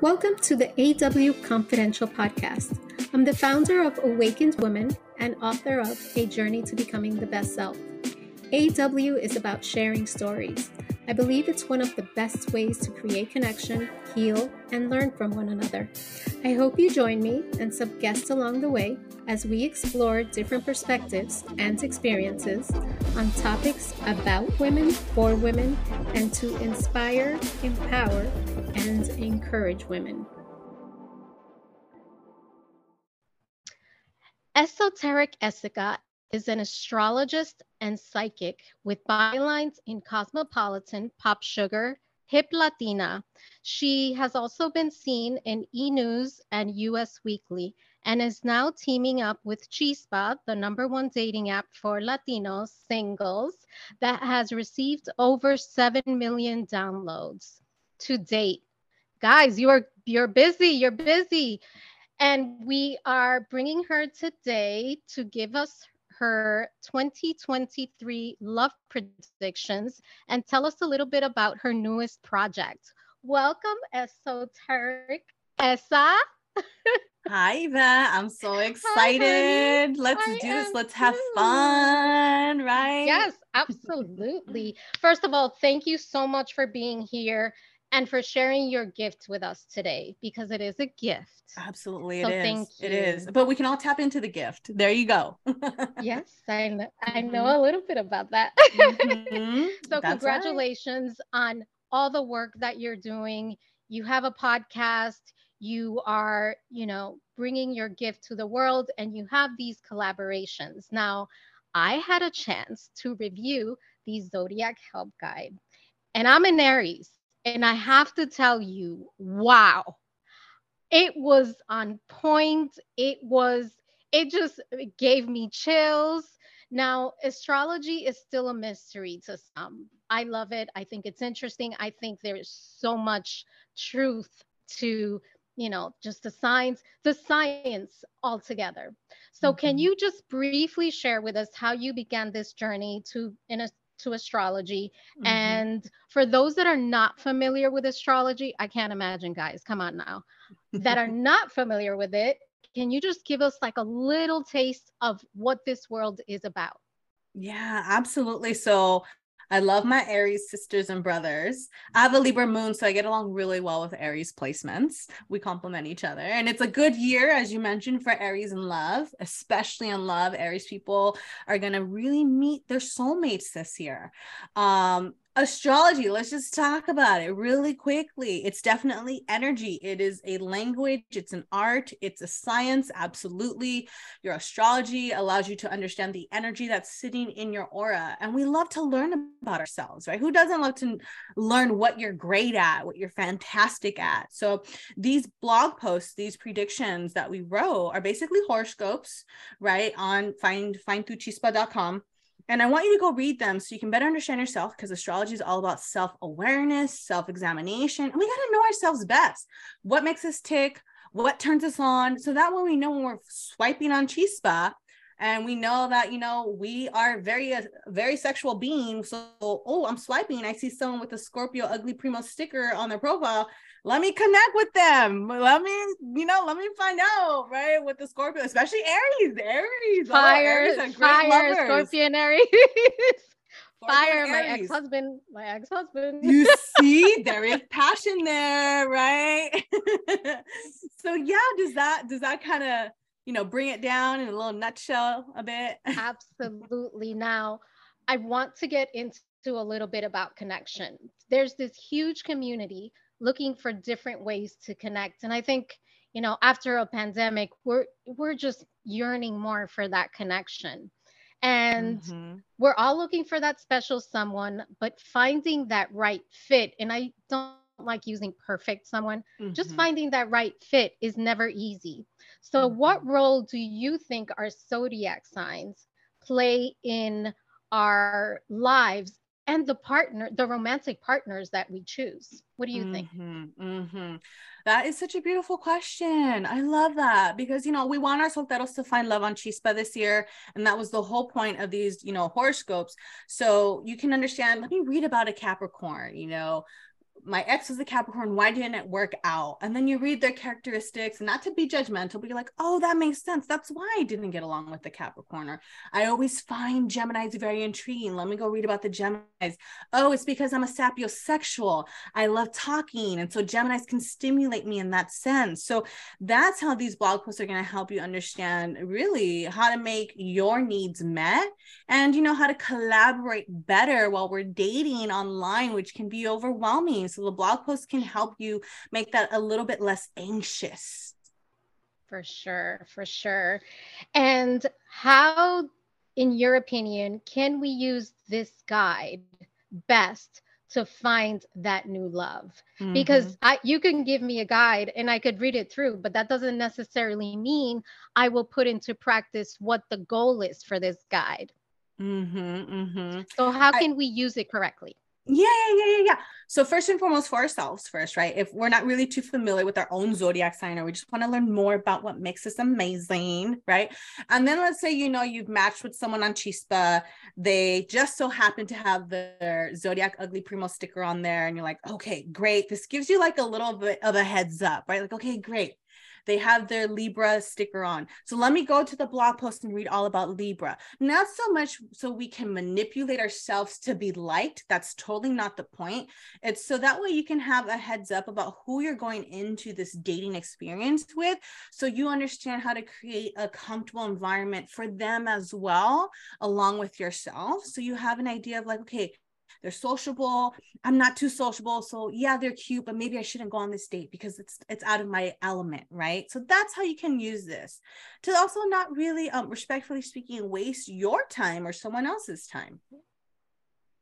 Welcome to the AW Confidential podcast. I'm the founder of Awakened Women and author of A Journey to Becoming the Best Self. AW is about sharing stories. I believe it's one of the best ways to create connection, heal, and learn from one another. I hope you join me and some guests along the way as we explore different perspectives and experiences on topics about women, for women, and to inspire, empower, and encourage women. Esoteric Essica is an astrologist and psychic with bylines in Cosmopolitan, Popsugar, Hip Latina. She has also been seen in E! News and US Weekly and is now teaming up with Chispa, the number one dating app for Latinos singles that has received over 7 million downloads to date. Guys, you're you're busy, you're busy. And we are bringing her today to give us her 2023 love predictions and tell us a little bit about her newest project. Welcome, Esoteric Esa. Hi, Eva. I'm so excited. Hi, Let's I do this. Let's have fun, right? Yes, absolutely. First of all, thank you so much for being here and for sharing your gift with us today because it is a gift. Absolutely, so it is. Thank you. It is. But we can all tap into the gift. There you go. yes, I know, I know mm-hmm. a little bit about that. Mm-hmm. so That's congratulations right. on all the work that you're doing. You have a podcast you are, you know, bringing your gift to the world and you have these collaborations. Now, I had a chance to review the Zodiac Help Guide, and I'm an Aries, and I have to tell you, wow, it was on point. It was, it just it gave me chills. Now, astrology is still a mystery to some. I love it. I think it's interesting. I think there's so much truth to you know, just the science, the science altogether. So mm-hmm. can you just briefly share with us how you began this journey to in a to astrology. Mm-hmm. and for those that are not familiar with astrology i can't imagine guys come on now that are not familiar with it can you just give us like a little taste of what this world is about? Yeah absolutely. So I love my Aries sisters and brothers. I have a Libra moon, so I get along really well with Aries placements. We complement each other. And it's a good year, as you mentioned, for Aries in love, especially in love. Aries people are going to really meet their soulmates this year. Um, astrology let's just talk about it really quickly. It's definitely energy. It is a language. It's an art. It's a science. Absolutely. Your astrology allows you to understand the energy that's sitting in your aura and we love to learn about ourselves right? Who doesn't love to learn what you're great at what you're fantastic at? So these blog posts these predictions that we wrote are basically horoscopes right on find findthroughchispa.com and I want you to go read them so you can better understand yourself because astrology is all about self awareness, self examination. And we got to know ourselves best. What makes us tick? What turns us on? So that way we know when we're swiping on Chispa and we know that, you know, we are very, uh, very sexual beings. So, oh, I'm swiping. I see someone with a Scorpio ugly primo sticker on their profile let me connect with them. Let me, you know, let me find out, right? With the Scorpio, especially Aries, Aries, fire, oh, Aries fire, lovers. Scorpion Aries. fire, my ex-husband, my ex-husband. you see, there is passion there, right? so yeah, does that does that kind of you know bring it down in a little nutshell a bit? Absolutely. Now, I want to get into a little bit about connection. There's this huge community looking for different ways to connect. And I think, you know, after a pandemic, we're we're just yearning more for that connection. And mm-hmm. we're all looking for that special someone, but finding that right fit. And I don't like using perfect someone, mm-hmm. just finding that right fit is never easy. So, mm-hmm. what role do you think our zodiac signs play in our lives and the partner, the romantic partners that we choose. What do you think? Mm-hmm, mm-hmm. That is such a beautiful question. I love that because, you know, we want our solteros to find love on Chispa this year. And that was the whole point of these, you know, horoscopes. So you can understand, let me read about a Capricorn, you know, my ex was a Capricorn. Why didn't it work out? And then you read their characteristics, not to be judgmental, but you're like, oh, that makes sense. That's why I didn't get along with the Capricorn. Or I always find Geminis very intriguing. Let me go read about the Geminis. Oh, it's because I'm a sapiosexual. I love talking. And so Geminis can stimulate me in that sense. So that's how these blog posts are going to help you understand really how to make your needs met and, you know, how to collaborate better while we're dating online, which can be overwhelming. So the blog post can help you make that a little bit less anxious. For sure, for sure. And how, in your opinion, can we use this guide best to find that new love mm-hmm. because I you can give me a guide and I could read it through but that doesn't necessarily mean I will put into practice what the goal is for this guide. Mm-hmm, mm-hmm. So how can I, we use it correctly? Yeah, yeah, yeah, yeah. yeah. So first and foremost, for ourselves first, right? If we're not really too familiar with our own zodiac sign, or we just want to learn more about what makes us amazing, right? And then let's say you know you've matched with someone on Chispa, they just so happen to have their zodiac ugly primo sticker on there, and you're like, okay, great. This gives you like a little bit of a heads up, right? Like, okay, great. They have their Libra sticker on. So let me go to the blog post and read all about Libra. Not so much so we can manipulate ourselves to be liked. That's totally not the point. It's so that way you can have a heads up about who you're going into this dating experience with. So you understand how to create a comfortable environment for them as well, along with yourself. So you have an idea of like, okay, they're sociable. I'm not too sociable. So yeah, they're cute, but maybe I shouldn't go on this date because it's it's out of my element, right? So that's how you can use this to also not really um respectfully speaking waste your time or someone else's time.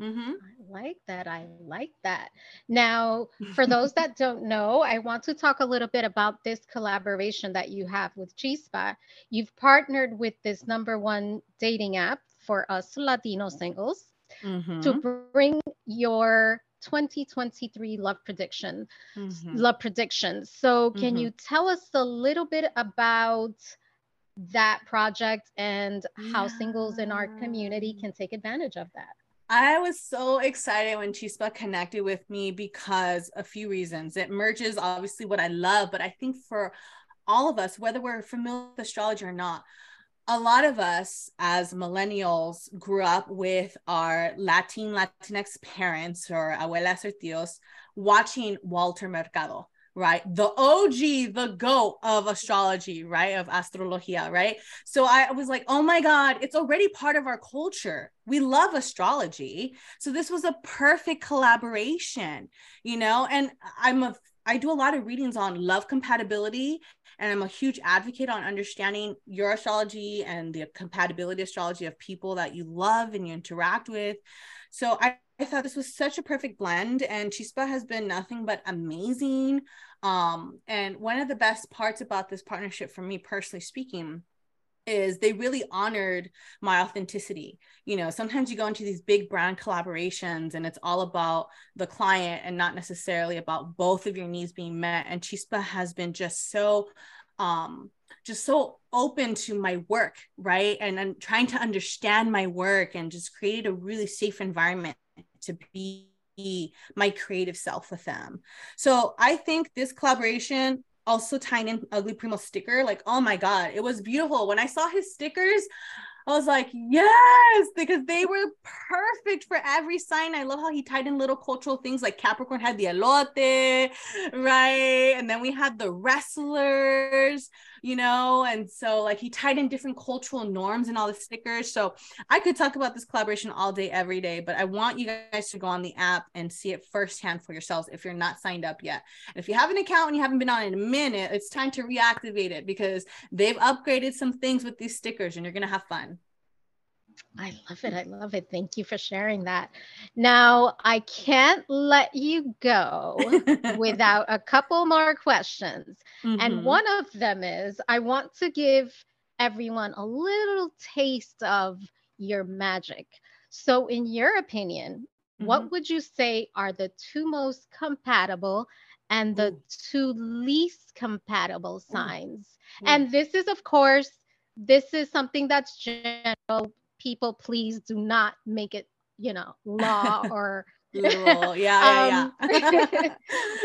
Mm-hmm. I like that. I like that. Now, for those that don't know, I want to talk a little bit about this collaboration that you have with Chispa. You've partnered with this number one dating app for us Latino singles mm-hmm. to bring your 2023 love prediction mm-hmm. love predictions so can mm-hmm. you tell us a little bit about that project and how singles in our community can take advantage of that I was so excited when Chispa connected with me because a few reasons. It merges obviously what I love, but I think for all of us, whether we're familiar with astrology or not, a lot of us as millennials grew up with our Latin Latinx parents or abuelas or tios watching Walter Mercado, right? The OG, the GOAT of astrology, right? Of astrología, right? So I was like, oh my God, it's already part of our culture. We love astrology. So this was a perfect collaboration, you know? And I'm a I do a lot of readings on love compatibility and I'm a huge advocate on understanding your astrology and the compatibility astrology of people that you love and you interact with. So I, I thought this was such a perfect blend, and Chispa has been nothing but amazing. Um, and one of the best parts about this partnership, for me personally speaking, is they really honored my authenticity. You know, sometimes you go into these big brand collaborations and it's all about the client and not necessarily about both of your needs being met. And Chispa has been just so um just so open to my work, right? And I'm trying to understand my work and just create a really safe environment to be my creative self with them. So I think this collaboration also tying in ugly primo sticker like oh my god it was beautiful. When i saw his stickers I was like, yes, because they were perfect for every sign. I love how he tied in little cultural things like Capricorn had the elote, right? And then we had the wrestlers, you know, and so like he tied in different cultural norms and all the stickers. So I could talk about this collaboration all day, every day, but I want you guys to go on the app and see it firsthand for yourselves if you're not signed up yet. And if you have an account and you haven't been on in a minute, it's time to reactivate it because they've upgraded some things with these stickers and you're going to have fun. I love it. I love it. Thank you for sharing that. Now, I can't let you go without a couple more questions. Mm-hmm. And one of them is I want to give everyone a little taste of your magic. So, in your opinion, mm-hmm. what would you say are the two most compatible and the two least compatible signs? And this is, of course, this is something that's general people please do not make it you know law or. Yeah, um, yeah, yeah.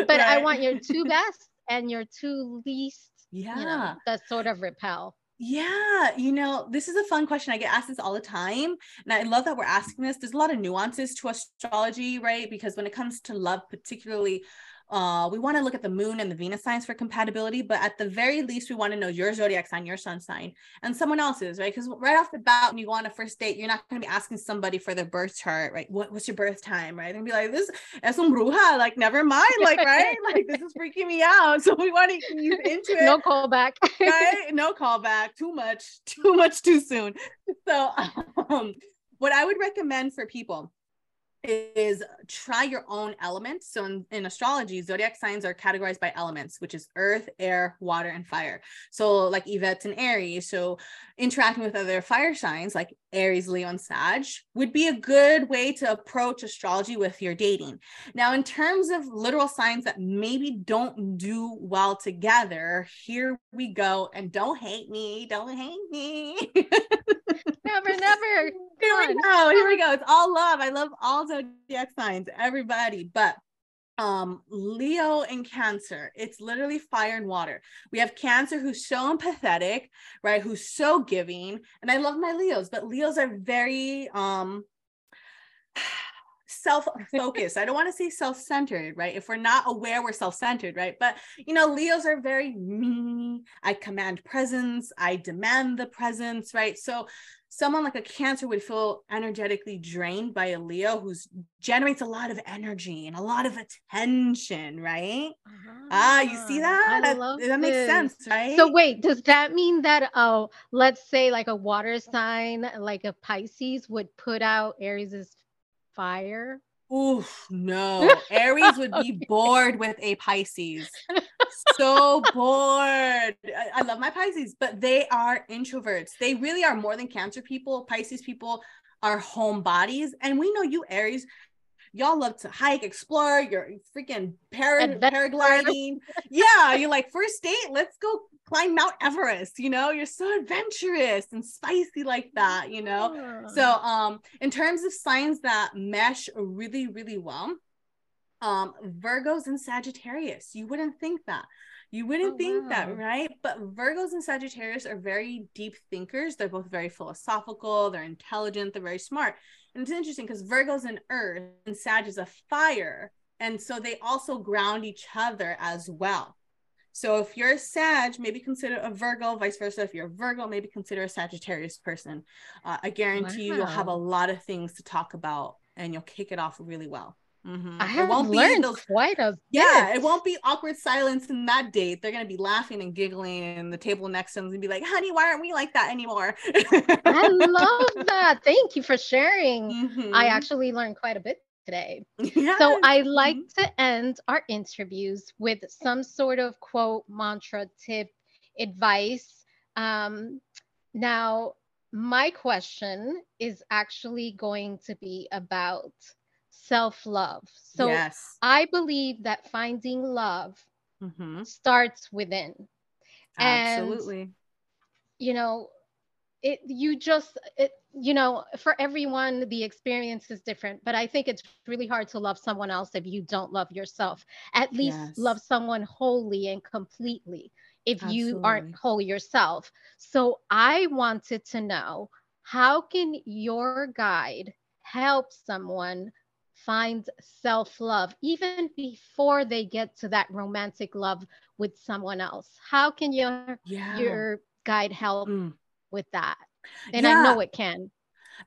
but right. I want your two best and your two least. Yeah, you know, that sort of repel. Yeah, you know, this is a fun question. I get asked this all the time. And I love that we're asking this. There's a lot of nuances to astrology, right? Because when it comes to love, particularly uh, we want to look at the moon and the Venus signs for compatibility, but at the very least, we want to know your zodiac sign, your sun sign, and someone else's, right? Because right off the bat, when you go on a first date, you're not going to be asking somebody for their birth chart, right? What, what's your birth time, right? And be like, this es un bruja, like, never mind, like, right? like, this is freaking me out. So we want to use into it. No callback. right? No callback. Too much, too much, too soon. So, um, what I would recommend for people is try your own elements. So in, in astrology, zodiac signs are categorized by elements, which is earth, air, water, and fire. So like Yvette's an Aries. So interacting with other fire signs like Aries, Leo, and Sag would be a good way to approach astrology with your dating. Now, in terms of literal signs that maybe don't do well together, here we go. And don't hate me. Don't hate me. never, never. Here we Here we go. It's all love. I love all zodiac signs, everybody. But um leo and cancer it's literally fire and water we have cancer who's so empathetic right who's so giving and i love my leos but leos are very um self-focused. I don't want to say self-centered, right? If we're not aware, we're self-centered, right? But you know, Leos are very me. I command presence. I demand the presence, right? So someone like a cancer would feel energetically drained by a leo who's generates a lot of energy and a lot of attention right uh-huh. ah you see that I love that, that makes sense right so wait does that mean that oh let's say like a water sign like a pisces would put out aries's fire Oof, no. Aries would be okay. bored with a Pisces. So bored. I, I, love my Pisces, but they are introverts. They really are more than Cancer people. Pisces people are home bodies. And we know you, Aries, y'all love to hike, explore, you're freaking para- paragliding. yeah, you're like, first date, let's go climb Mount Everest, you know, you're so adventurous and spicy like that, you know. Yeah. So um in terms of signs that mesh really, really well, um Virgos and Sagittarius, you wouldn't think that. You wouldn't oh, think wow. that, right? But Virgos and Sagittarius are very deep thinkers. They're both very philosophical, they're intelligent, they're very smart. And it's interesting because Virgo's an earth and Sag is a fire. And so they also ground each other as well. So if you're a Sag, maybe consider a Virgo, vice versa. If you're a Virgo, maybe consider a Sagittarius person. Uh, I guarantee wow. you, you'll have a lot of things to talk about and you'll kick it off really well. Mm-hmm. I have won't learned those, quite a yeah. Bit. It won't be awkward silence in that date. They're gonna be laughing and giggling, and the table next to them and be like, "Honey, why aren't we like that anymore?" I love that. Thank you for sharing. Mm-hmm. I actually learned quite a bit today. Yes. So I like mm-hmm. to end our interviews with some sort of quote, mantra, tip, advice. Um, now, my question is actually going to be about self love. So yes. I believe that finding love mm-hmm. starts within. Absolutely. And, you know, it you just it you know for everyone the experience is different but i think it's really hard to love someone else if you don't love yourself at least yes. love someone wholly and completely if Absolutely. you aren't whole yourself so i wanted to know how can your guide help someone find self-love even before they get to that romantic love with someone else how can your yeah. your guide help mm with that. And yeah. I know it can.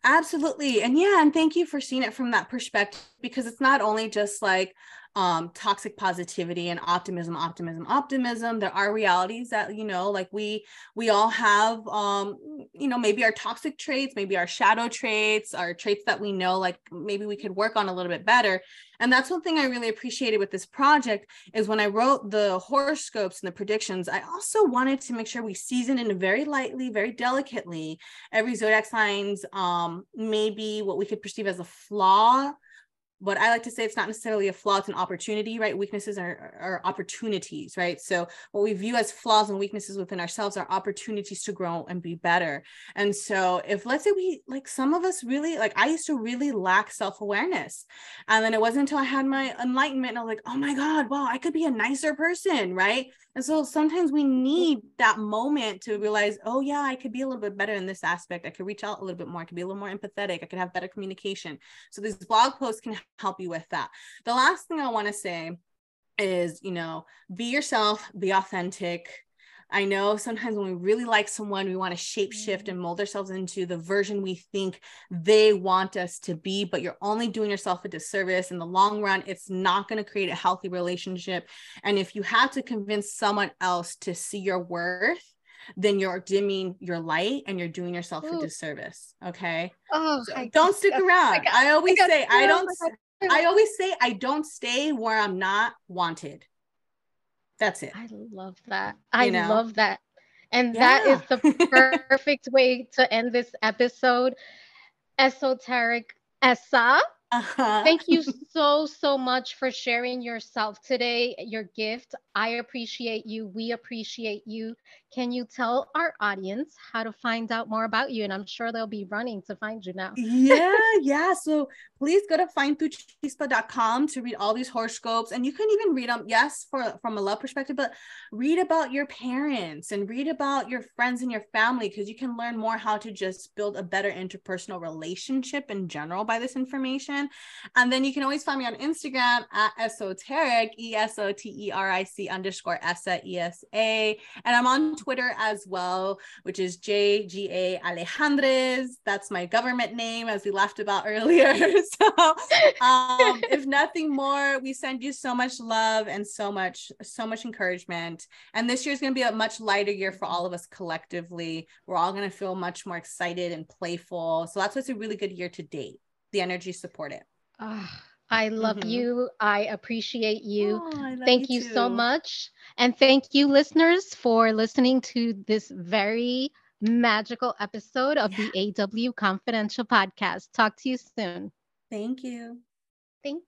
Absolutely. And yeah, and thank you for seeing it from that perspective because it's not only just like um toxic positivity and optimism optimism optimism. There are realities that you know like we we all have um you know maybe our toxic traits maybe our shadow traits our traits that we know like maybe we could work on a little bit better. And that's one thing i really appreciated with this project is when i wrote the horoscopes and the predictions i also wanted to make sure we seasoned in very lightly very delicately every zodiac signs um maybe what we could perceive as a flaw what I like to say, it's not necessarily a flaw, it's an opportunity, right? Weaknesses are, are opportunities, right? So what we view as flaws and weaknesses within ourselves are opportunities to grow and be better. And so if let's say we like some of us really like I used to really lack self-awareness. And then it wasn't until I had my enlightenment and I was like, oh my God, wow, I could be a nicer person, right? And so sometimes we need that moment to realize, oh, yeah, I could be a little bit better in this aspect. I could reach out a little bit more. I could be a little more empathetic. I could have better communication. So these blog posts can help you with that. The last thing I want to say is, you know, be yourself, be authentic, I know sometimes when we really like someone, we want to shape shift and mm. mold ourselves into the version we think they want us to be, but you're only doing yourself a disservice. In the long run, it's not going to create a healthy relationship. And if you have to convince someone else to see your worth, then you're dimming your light and you're doing yourself Ooh. a disservice. Okay. Oh, so don't stick around. I, got, I always I say, I don't, oh I always say, I don't stay where I'm not wanted. That's it. I love that. I know? love that. And yeah. that is the perfect way to end this episode. Esoteric Esa. Uh-huh. Thank you so, so much for sharing yourself today, your gift. I appreciate you. We appreciate you. Can you tell our audience how to find out more about you? And I'm sure they'll be running to find you now. yeah, yeah. So please go to findtuchispa.com to read all these horoscopes. And you can even read them, yes, for from a love perspective, but read about your parents and read about your friends and your family because you can learn more how to just build a better interpersonal relationship in general by this information. And then you can always find me on Instagram at esoteric, E S O T E R I C underscore S E S A. And I'm on Twitter as well, which is J G A Alejandres. That's my government name, as we laughed about earlier. so, um, if nothing more, we send you so much love and so much, so much encouragement. And this year is going to be a much lighter year for all of us collectively. We're all going to feel much more excited and playful. So that's what's a really good year to date the energy support it. Oh, I love mm-hmm. you. I appreciate you. Oh, thank you, you so much. And thank you, listeners, for listening to this very magical episode of yeah. the AW Confidential podcast. Talk to you soon. Thank you. Thank,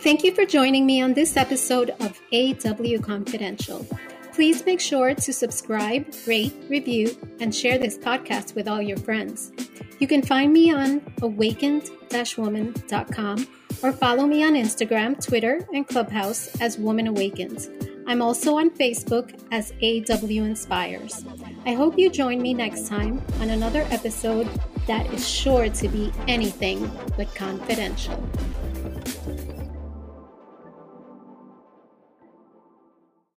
Thank you for joining me on this episode of AW Confidential. Please make sure to subscribe, rate, review, and share this podcast with all your friends. You can find me on awakened-woman.com or follow me on Instagram, Twitter, and Clubhouse as Woman Awakens. I'm also on Facebook as AW Inspires. I hope you join me next time on another episode that is sure to be anything but confidential.